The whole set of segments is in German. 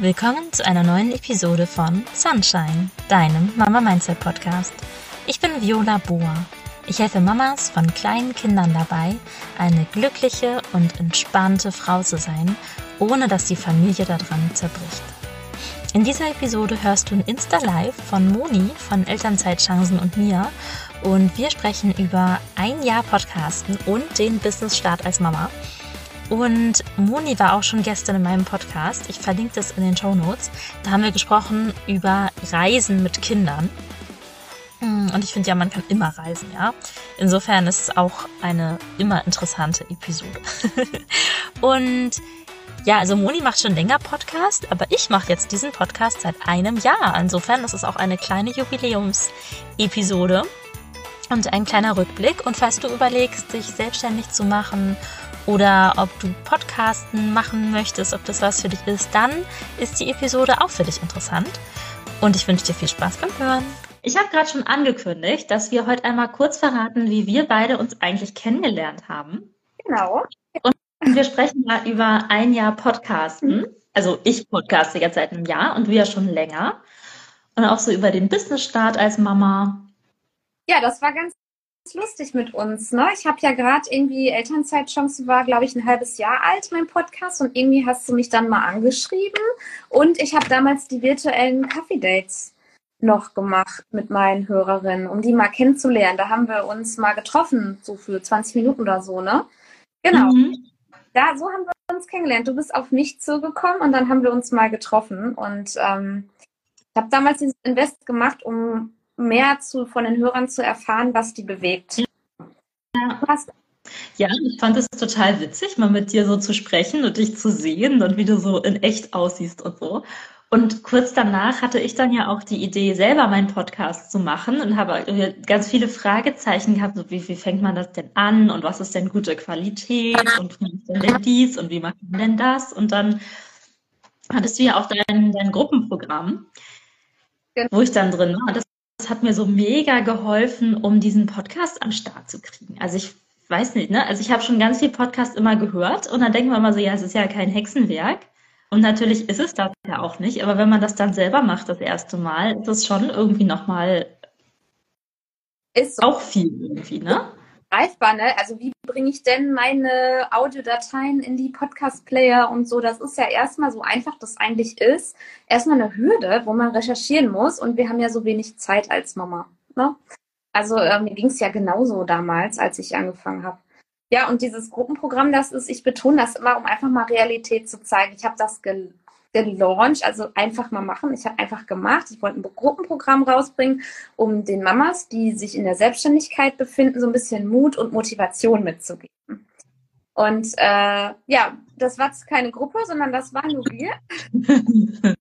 Willkommen zu einer neuen Episode von Sunshine, deinem Mama Mindset Podcast. Ich bin Viola Bohr. Ich helfe Mamas von kleinen Kindern dabei, eine glückliche und entspannte Frau zu sein, ohne dass die Familie daran zerbricht. In dieser Episode hörst du ein Insta-Live von Moni von Elternzeitchancen und mir und wir sprechen über ein Jahr Podcasten und den Business-Start als Mama. Und Moni war auch schon gestern in meinem Podcast. Ich verlinke das in den Show Notes. Da haben wir gesprochen über Reisen mit Kindern. Hm, und ich finde ja, man kann immer reisen, ja. Insofern ist es auch eine immer interessante Episode. und ja, also Moni macht schon länger Podcast, aber ich mache jetzt diesen Podcast seit einem Jahr. Insofern ist es auch eine kleine Jubiläumsepisode und ein kleiner Rückblick. Und falls du überlegst, dich selbstständig zu machen oder ob du Podcasten machen möchtest, ob das was für dich ist, dann ist die Episode auch für dich interessant. Und ich wünsche dir viel Spaß beim Hören. Ich habe gerade schon angekündigt, dass wir heute einmal kurz verraten, wie wir beide uns eigentlich kennengelernt haben. Genau. Und wir sprechen mal über ein Jahr Podcasten. Also ich podcaste jetzt seit einem Jahr und wir schon länger. Und auch so über den Business-Start als Mama. Ja, das war ganz lustig mit uns. Ne? Ich habe ja gerade irgendwie Elternzeitchance war, glaube ich, ein halbes Jahr alt, mein Podcast. Und irgendwie hast du mich dann mal angeschrieben. Und ich habe damals die virtuellen Kaffee-Dates noch gemacht mit meinen Hörerinnen, um die mal kennenzulernen. Da haben wir uns mal getroffen, so für 20 Minuten oder so, ne? Genau. Mhm. Da, so haben wir uns kennengelernt. Du bist auf mich zugekommen und dann haben wir uns mal getroffen. Und ähm, ich habe damals dieses Invest gemacht, um mehr zu, von den Hörern zu erfahren, was die bewegt. Ja. Ja, ich fand es total witzig, mal mit dir so zu sprechen und dich zu sehen und wie du so in echt aussiehst und so. Und kurz danach hatte ich dann ja auch die Idee, selber meinen Podcast zu machen und habe ganz viele Fragezeichen gehabt, so wie, wie fängt man das denn an und was ist denn gute Qualität und wie ist denn dies und wie macht man denn das? Und dann hattest du ja auch dein, dein Gruppenprogramm, genau. wo ich dann drin war. Das das hat mir so mega geholfen, um diesen Podcast am Start zu kriegen. Also ich weiß nicht, ne? Also ich habe schon ganz viel Podcast immer gehört und dann denken wir immer so, ja, es ist ja kein Hexenwerk. Und natürlich ist es das ja auch nicht, aber wenn man das dann selber macht das erste Mal, ist es schon irgendwie nochmal ist so. auch viel irgendwie, ne? Greifbar, ne? Also wie bringe ich denn meine Audiodateien in die Podcast-Player und so? Das ist ja erstmal so einfach das eigentlich ist. Erstmal eine Hürde, wo man recherchieren muss und wir haben ja so wenig Zeit als Mama. Ne? Also äh, mir ging es ja genauso damals, als ich angefangen habe. Ja, und dieses Gruppenprogramm, das ist, ich betone das immer, um einfach mal Realität zu zeigen. Ich habe das gel den Launch, also einfach mal machen. Ich habe einfach gemacht. Ich wollte ein Gruppenprogramm rausbringen, um den Mamas, die sich in der Selbstständigkeit befinden, so ein bisschen Mut und Motivation mitzugeben. Und äh, ja, das war keine Gruppe, sondern das waren nur wir.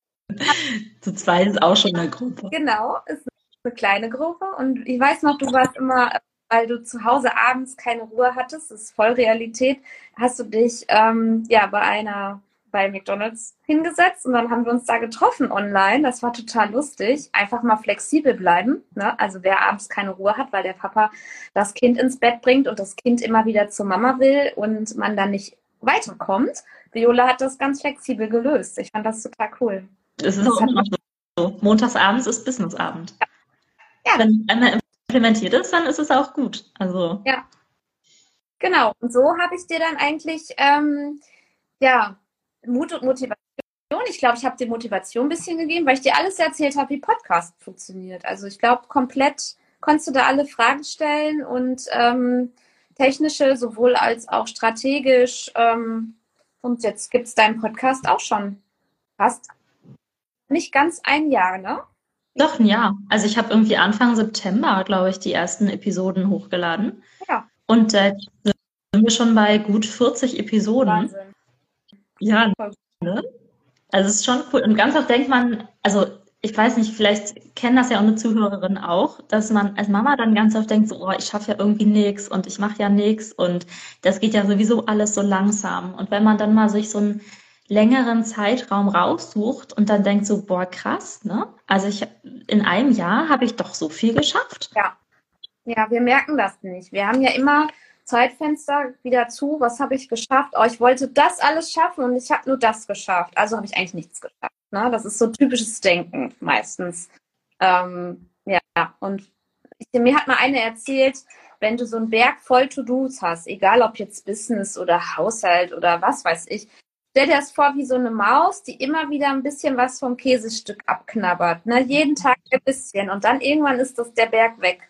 Zu zweit ist auch schon eine Gruppe. Genau, ist eine kleine Gruppe. Und ich weiß noch, du warst immer, weil du zu Hause abends keine Ruhe hattest, das ist voll Realität, hast du dich ähm, ja bei einer bei McDonalds hingesetzt und dann haben wir uns da getroffen online. Das war total lustig. Einfach mal flexibel bleiben. Ne? Also wer abends keine Ruhe hat, weil der Papa das Kind ins Bett bringt und das Kind immer wieder zur Mama will und man dann nicht weiterkommt. Viola hat das ganz flexibel gelöst. Ich fand das total cool. Das ist auch immer so. Montagsabends ist Businessabend. Ja. ja. Wenn einmal implementiert ist, dann ist es auch gut. Also. Ja. Genau. Und so habe ich dir dann eigentlich ähm, ja Mut und Motivation. Ich glaube, ich habe dir Motivation ein bisschen gegeben, weil ich dir alles erzählt habe, wie Podcast funktioniert. Also ich glaube, komplett konntest du da alle Fragen stellen und ähm, technische sowohl als auch strategisch. Ähm, und jetzt gibt es deinen Podcast auch schon fast nicht ganz ein Jahr, ne? Doch, ein Jahr. Also ich habe irgendwie Anfang September, glaube ich, die ersten Episoden hochgeladen. Ja. Und äh, sind wir schon bei gut 40 Episoden. Wahnsinn. Ja, ne? Also es ist schon cool. Und ganz oft denkt man, also ich weiß nicht, vielleicht kennen das ja auch eine Zuhörerin auch, dass man als Mama dann ganz oft denkt, so, oh, ich schaffe ja irgendwie nichts und ich mache ja nichts und das geht ja sowieso alles so langsam. Und wenn man dann mal sich so einen längeren Zeitraum raussucht und dann denkt so, boah, krass, ne? Also ich in einem Jahr habe ich doch so viel geschafft. Ja. Ja, wir merken das nicht. Wir haben ja immer Zeitfenster wieder zu. Was habe ich geschafft? Oh, ich wollte das alles schaffen und ich habe nur das geschafft. Also habe ich eigentlich nichts geschafft. Ne? Das ist so typisches Denken meistens. Ähm, ja, und ich, mir hat mal eine erzählt, wenn du so einen Berg voll To-Dos hast, egal ob jetzt Business oder Haushalt oder was weiß ich, stell dir das vor wie so eine Maus, die immer wieder ein bisschen was vom Käsestück abknabbert. Ne? Jeden Tag ein bisschen und dann irgendwann ist das der Berg weg.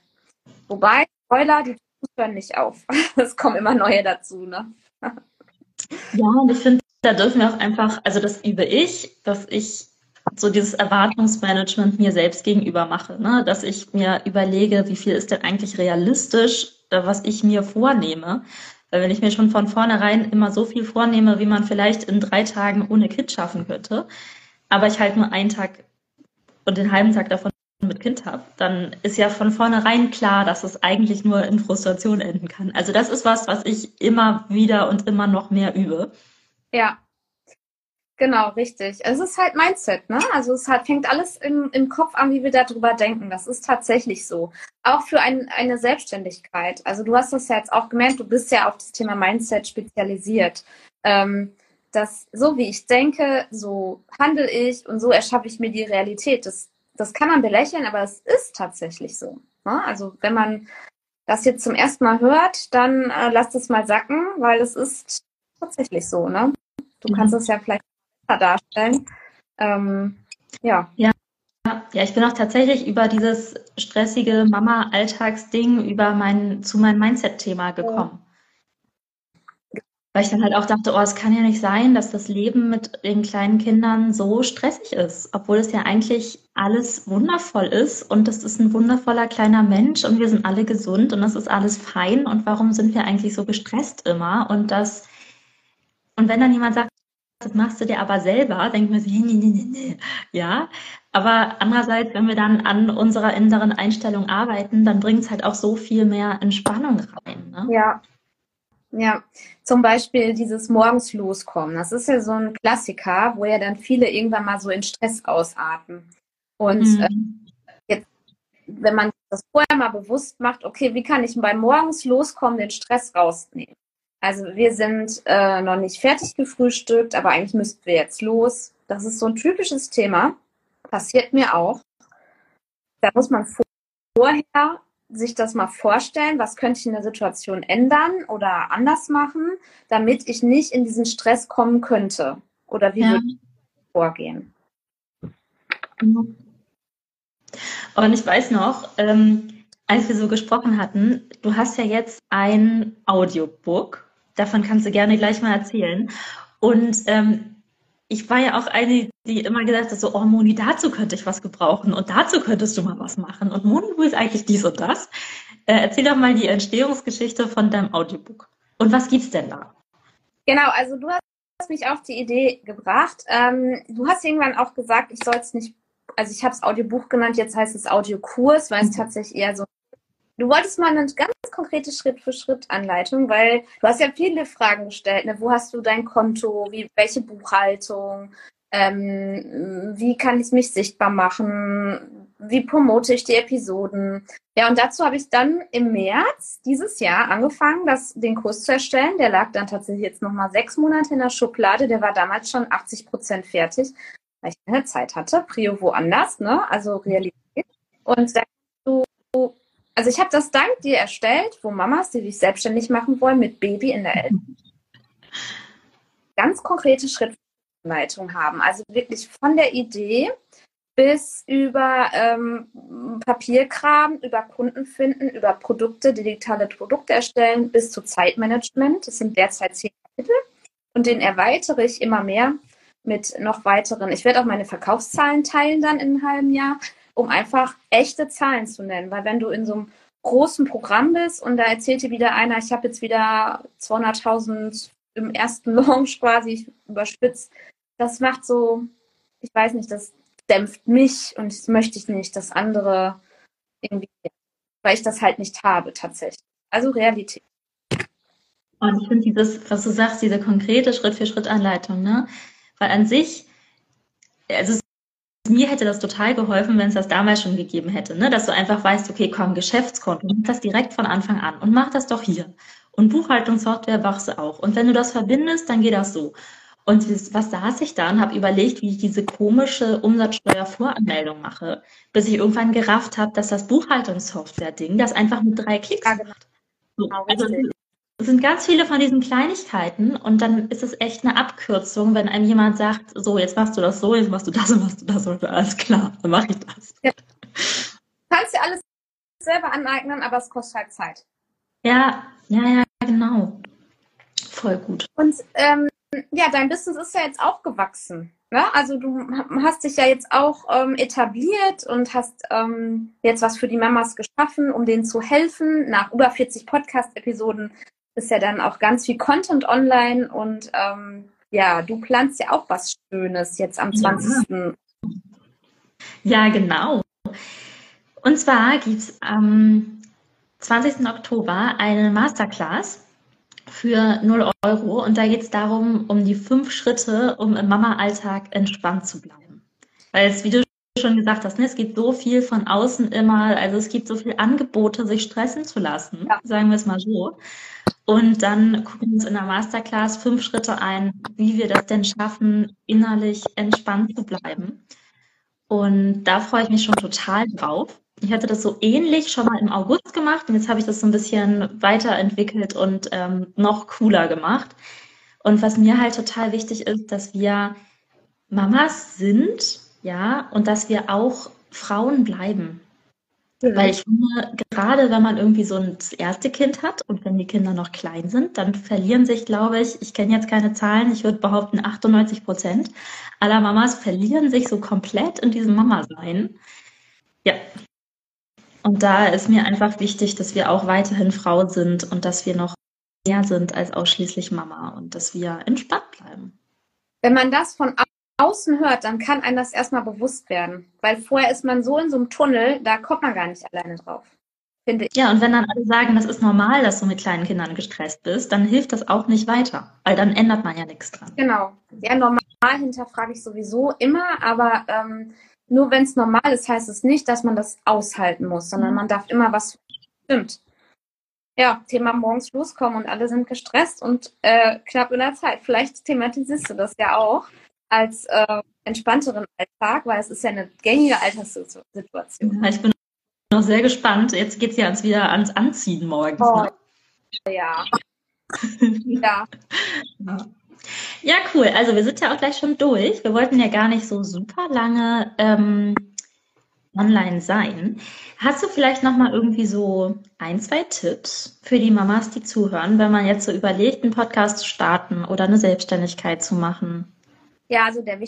Wobei, Spoiler, die hören nicht auf. Es kommen immer neue dazu. Ne? Ja, und ich finde, da dürfen wir auch einfach, also das übe ich, dass ich so dieses Erwartungsmanagement mir selbst gegenüber mache, ne? dass ich mir überlege, wie viel ist denn eigentlich realistisch, äh, was ich mir vornehme. Weil wenn ich mir schon von vornherein immer so viel vornehme, wie man vielleicht in drei Tagen ohne Kind schaffen könnte, aber ich halt nur einen Tag und den halben Tag davon mit Kind habe, dann ist ja von vornherein klar, dass es eigentlich nur in Frustration enden kann. Also das ist was, was ich immer wieder und immer noch mehr übe. Ja, genau, richtig. Es ist halt Mindset, ne? Also es hat, fängt alles im, im Kopf an, wie wir darüber denken. Das ist tatsächlich so. Auch für ein, eine Selbstständigkeit. Also du hast das ja jetzt auch gemerkt, du bist ja auf das Thema Mindset spezialisiert. Ähm, dass so wie ich denke, so handle ich und so erschaffe ich mir die Realität. Das das kann man belächeln, aber es ist tatsächlich so. Ne? Also wenn man das jetzt zum ersten Mal hört, dann äh, lasst es mal sacken, weil es ist tatsächlich so. Ne? Du mhm. kannst es ja vielleicht besser darstellen. Ähm, ja. ja. Ja, ich bin auch tatsächlich über dieses stressige Mama-Alltagsding über mein, zu meinem Mindset-Thema gekommen. Weil ich dann halt auch dachte, oh, es kann ja nicht sein, dass das Leben mit den kleinen Kindern so stressig ist, obwohl es ja eigentlich alles wundervoll ist und das ist ein wundervoller kleiner Mensch und wir sind alle gesund und das ist alles fein und warum sind wir eigentlich so gestresst immer und das und wenn dann jemand sagt, das machst du dir aber selber, denkt man sich, nee, nee, nee, nee, ja. Aber andererseits, wenn wir dann an unserer inneren Einstellung arbeiten, dann bringt es halt auch so viel mehr Entspannung rein. Ne? Ja, ja, zum Beispiel dieses morgens loskommen. Das ist ja so ein Klassiker, wo ja dann viele irgendwann mal so in Stress ausarten. Und mhm. äh, jetzt, wenn man das vorher mal bewusst macht, okay, wie kann ich beim morgens loskommen den Stress rausnehmen? Also wir sind äh, noch nicht fertig gefrühstückt, aber eigentlich müssten wir jetzt los. Das ist so ein typisches Thema. Passiert mir auch. Da muss man vorher sich das mal vorstellen, was könnte ich in der Situation ändern oder anders machen, damit ich nicht in diesen Stress kommen könnte? Oder wie ja. würde ich vorgehen? Und ich weiß noch, ähm, als wir so gesprochen hatten, du hast ja jetzt ein Audiobook. Davon kannst du gerne gleich mal erzählen. Und ähm, ich war ja auch eine, die immer gesagt hat, so, oh Moni, dazu könnte ich was gebrauchen und dazu könntest du mal was machen. Und Moni, wo ist eigentlich dies und das? Äh, erzähl doch mal die Entstehungsgeschichte von deinem Audiobook. Und was gibt's denn da? Genau, also du hast mich auf die Idee gebracht. Ähm, du hast irgendwann auch gesagt, ich soll es nicht, also ich habe es Audiobuch genannt, jetzt heißt es Audiokurs, weil es mhm. tatsächlich eher so Du wolltest mal eine ganz konkrete Schritt-für-Schritt-Anleitung, weil du hast ja viele Fragen gestellt. Ne? Wo hast du dein Konto? Wie, welche Buchhaltung? Ähm, wie kann ich mich sichtbar machen? Wie promote ich die Episoden? Ja, und dazu habe ich dann im März dieses Jahr angefangen, das, den Kurs zu erstellen. Der lag dann tatsächlich jetzt nochmal sechs Monate in der Schublade. Der war damals schon 80 Prozent fertig, weil ich keine Zeit hatte. Prio woanders, ne? Also Realität. Und da du also ich habe das dank dir erstellt, wo Mamas, die sich selbstständig machen wollen, mit Baby in der Eltern, ganz konkrete Schrittanleitung haben. Also wirklich von der Idee bis über ähm, Papierkram, über Kunden finden, über Produkte, digitale Produkte erstellen, bis zu Zeitmanagement. Das sind derzeit zehn Kapitel. Und den erweitere ich immer mehr mit noch weiteren. Ich werde auch meine Verkaufszahlen teilen dann in einem halben Jahr um einfach echte Zahlen zu nennen. Weil wenn du in so einem großen Programm bist und da erzählt dir wieder einer, ich habe jetzt wieder 200.000 im ersten Launch quasi überspitzt, das macht so, ich weiß nicht, das dämpft mich und das möchte ich nicht, dass andere irgendwie, weil ich das halt nicht habe tatsächlich. Also Realität. Und ich finde dieses, was du sagst, diese konkrete Schritt-für-Schritt-Anleitung, ne? Weil an sich, also mir hätte das total geholfen, wenn es das damals schon gegeben hätte, ne? dass du einfach weißt, okay, komm, Geschäftskonto, mach das direkt von Anfang an und mach das doch hier. Und Buchhaltungssoftware machst du auch. Und wenn du das verbindest, dann geht das so. Und was saß ich da und habe überlegt, wie ich diese komische Umsatzsteuervoranmeldung mache, bis ich irgendwann gerafft habe, dass das Buchhaltungssoftware-Ding das einfach mit drei Klicks ja, genau. macht. So, also es sind ganz viele von diesen Kleinigkeiten und dann ist es echt eine Abkürzung, wenn einem jemand sagt, so, jetzt machst du das so, jetzt machst du das und machst du das und alles klar, dann mache ich das. Ja. Du kannst dir alles selber aneignen, aber es kostet halt Zeit. Ja, ja, ja, genau. Voll gut. Und ähm, ja, dein Business ist ja jetzt auch gewachsen. Ne? Also du hast dich ja jetzt auch ähm, etabliert und hast ähm, jetzt was für die Mamas geschaffen, um denen zu helfen. Nach über 40 Podcast-Episoden ist ja dann auch ganz viel Content online und ähm, ja, du planst ja auch was Schönes jetzt am 20. Ja, ja genau. Und zwar gibt es am 20. Oktober eine Masterclass für 0 Euro und da geht es darum, um die fünf Schritte, um im Mama-Alltag entspannt zu bleiben. Weil es, wie du schon gesagt hast, ne, es gibt so viel von außen immer, also es gibt so viele Angebote, sich stressen zu lassen, ja. sagen wir es mal so. Und dann gucken wir uns in der Masterclass fünf Schritte ein, wie wir das denn schaffen, innerlich entspannt zu bleiben. Und da freue ich mich schon total drauf. Ich hatte das so ähnlich schon mal im August gemacht und jetzt habe ich das so ein bisschen weiterentwickelt und ähm, noch cooler gemacht. Und was mir halt total wichtig ist, dass wir Mamas sind, ja, und dass wir auch Frauen bleiben. Mhm. Weil ich finde, gerade wenn man irgendwie so ein erste Kind hat und wenn die Kinder noch klein sind, dann verlieren sich, glaube ich, ich kenne jetzt keine Zahlen, ich würde behaupten 98 Prozent aller Mamas verlieren sich so komplett in diesem Mama-Sein. Ja. Und da ist mir einfach wichtig, dass wir auch weiterhin Frau sind und dass wir noch mehr sind als ausschließlich Mama und dass wir entspannt bleiben. Wenn man das von außen hört, dann kann einem das erstmal bewusst werden. Weil vorher ist man so in so einem Tunnel, da kommt man gar nicht alleine drauf. Finde ich. Ja, und wenn dann alle sagen, das ist normal, dass du mit kleinen Kindern gestresst bist, dann hilft das auch nicht weiter. Weil dann ändert man ja nichts dran. Genau. Ja, normal hinterfrage ich sowieso immer, aber ähm, nur wenn es normal ist, heißt es nicht, dass man das aushalten muss, sondern man darf immer was stimmt. Ja, Thema morgens loskommen und alle sind gestresst und äh, knapp in der Zeit. Vielleicht thematisierst du das ja auch als äh, entspannteren Alltag, weil es ist ja eine gängige Alltagssituation. Ja, ich bin noch sehr gespannt. Jetzt geht es ja ans, wieder ans Anziehen morgens. Oh, ne? Ja. ja. Ja, cool. Also wir sind ja auch gleich schon durch. Wir wollten ja gar nicht so super lange ähm, online sein. Hast du vielleicht noch mal irgendwie so ein, zwei Tipps für die Mamas, die zuhören, wenn man jetzt so überlegt, einen Podcast zu starten oder eine Selbstständigkeit zu machen? Ja, also der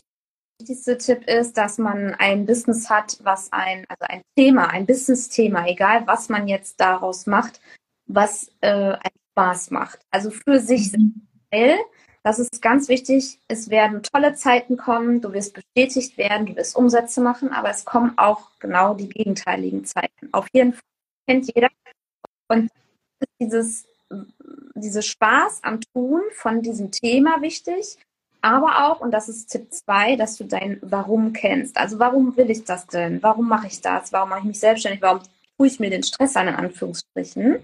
wichtigste Tipp ist, dass man ein Business hat, was ein, also ein Thema, ein Business-Thema, egal was man jetzt daraus macht, was äh, einen Spaß macht. Also für sich mhm. selbst. Das ist ganz wichtig. Es werden tolle Zeiten kommen, du wirst bestätigt werden, du wirst Umsätze machen, aber es kommen auch genau die gegenteiligen Zeiten. Auf jeden Fall kennt jeder. Und dieses, dieses Spaß am Tun von diesem Thema wichtig aber auch, und das ist Tipp 2, dass du dein Warum kennst. Also warum will ich das denn? Warum mache ich das? Warum mache ich mich selbstständig? Warum tue ich mir den Stress an, in Anführungsstrichen?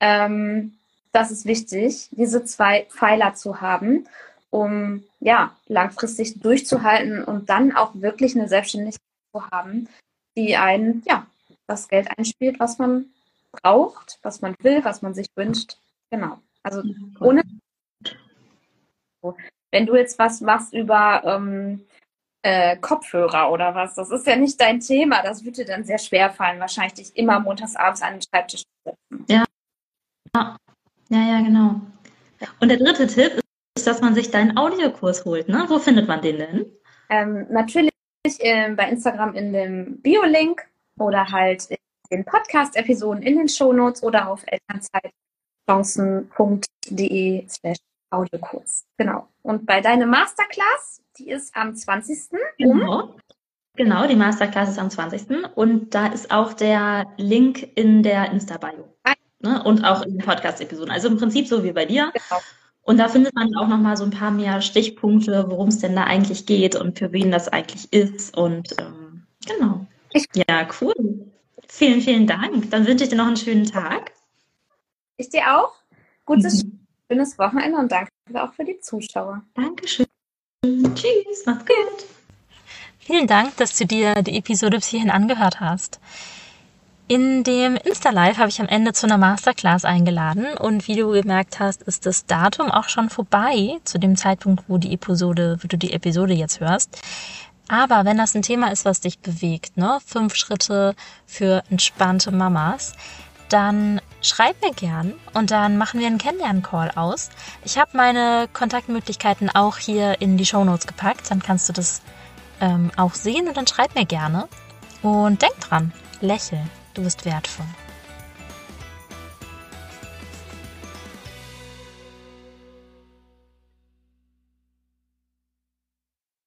Ähm, das ist wichtig, diese zwei Pfeiler zu haben, um ja langfristig durchzuhalten und dann auch wirklich eine Selbstständigkeit zu haben, die einen ja das Geld einspielt, was man braucht, was man will, was man sich wünscht. Genau. Also ohne wenn du jetzt was machst über ähm, äh, Kopfhörer oder was, das ist ja nicht dein Thema, das würde dir dann sehr schwer fallen, wahrscheinlich dich immer montagsabends an den Schreibtisch zu setzen. Ja. Ja, ja, genau. Und der dritte Tipp ist, dass man sich deinen Audiokurs holt. Ne? Wo findet man den denn? Ähm, natürlich äh, bei Instagram in dem Bio-Link oder halt in den Podcast-Episoden in den Shownotes oder auf elternzeitchancen.de slash Audiokurs. Genau. Und bei deiner Masterclass, die ist am 20. Genau. Genau, die Masterclass ist am 20. Und da ist auch der Link in der Insta-Bio. Ne? Und auch in den Podcast-Episoden. Also im Prinzip so wie bei dir. Genau. Und da findet man auch noch mal so ein paar mehr Stichpunkte, worum es denn da eigentlich geht und für wen das eigentlich ist. Und ähm, genau. Ja, cool. Vielen, vielen Dank. Dann wünsche ich dir noch einen schönen Tag. Ich dir auch. Gutes mhm schönes Wochenende und danke auch für die Zuschauer. Dankeschön. Tschüss, mach's gut. Vielen Dank, dass du dir die Episode bis hierhin angehört hast. In dem Insta-Live habe ich am Ende zu einer Masterclass eingeladen und wie du gemerkt hast, ist das Datum auch schon vorbei zu dem Zeitpunkt, wo die Episode, wo du die Episode jetzt hörst. Aber wenn das ein Thema ist, was dich bewegt, ne, fünf Schritte für entspannte Mamas, dann schreib mir gern und dann machen wir einen Kennenlern-Call aus. Ich habe meine Kontaktmöglichkeiten auch hier in die Shownotes gepackt, dann kannst du das ähm, auch sehen und dann schreib mir gerne. Und denk dran, lächel, du bist wertvoll.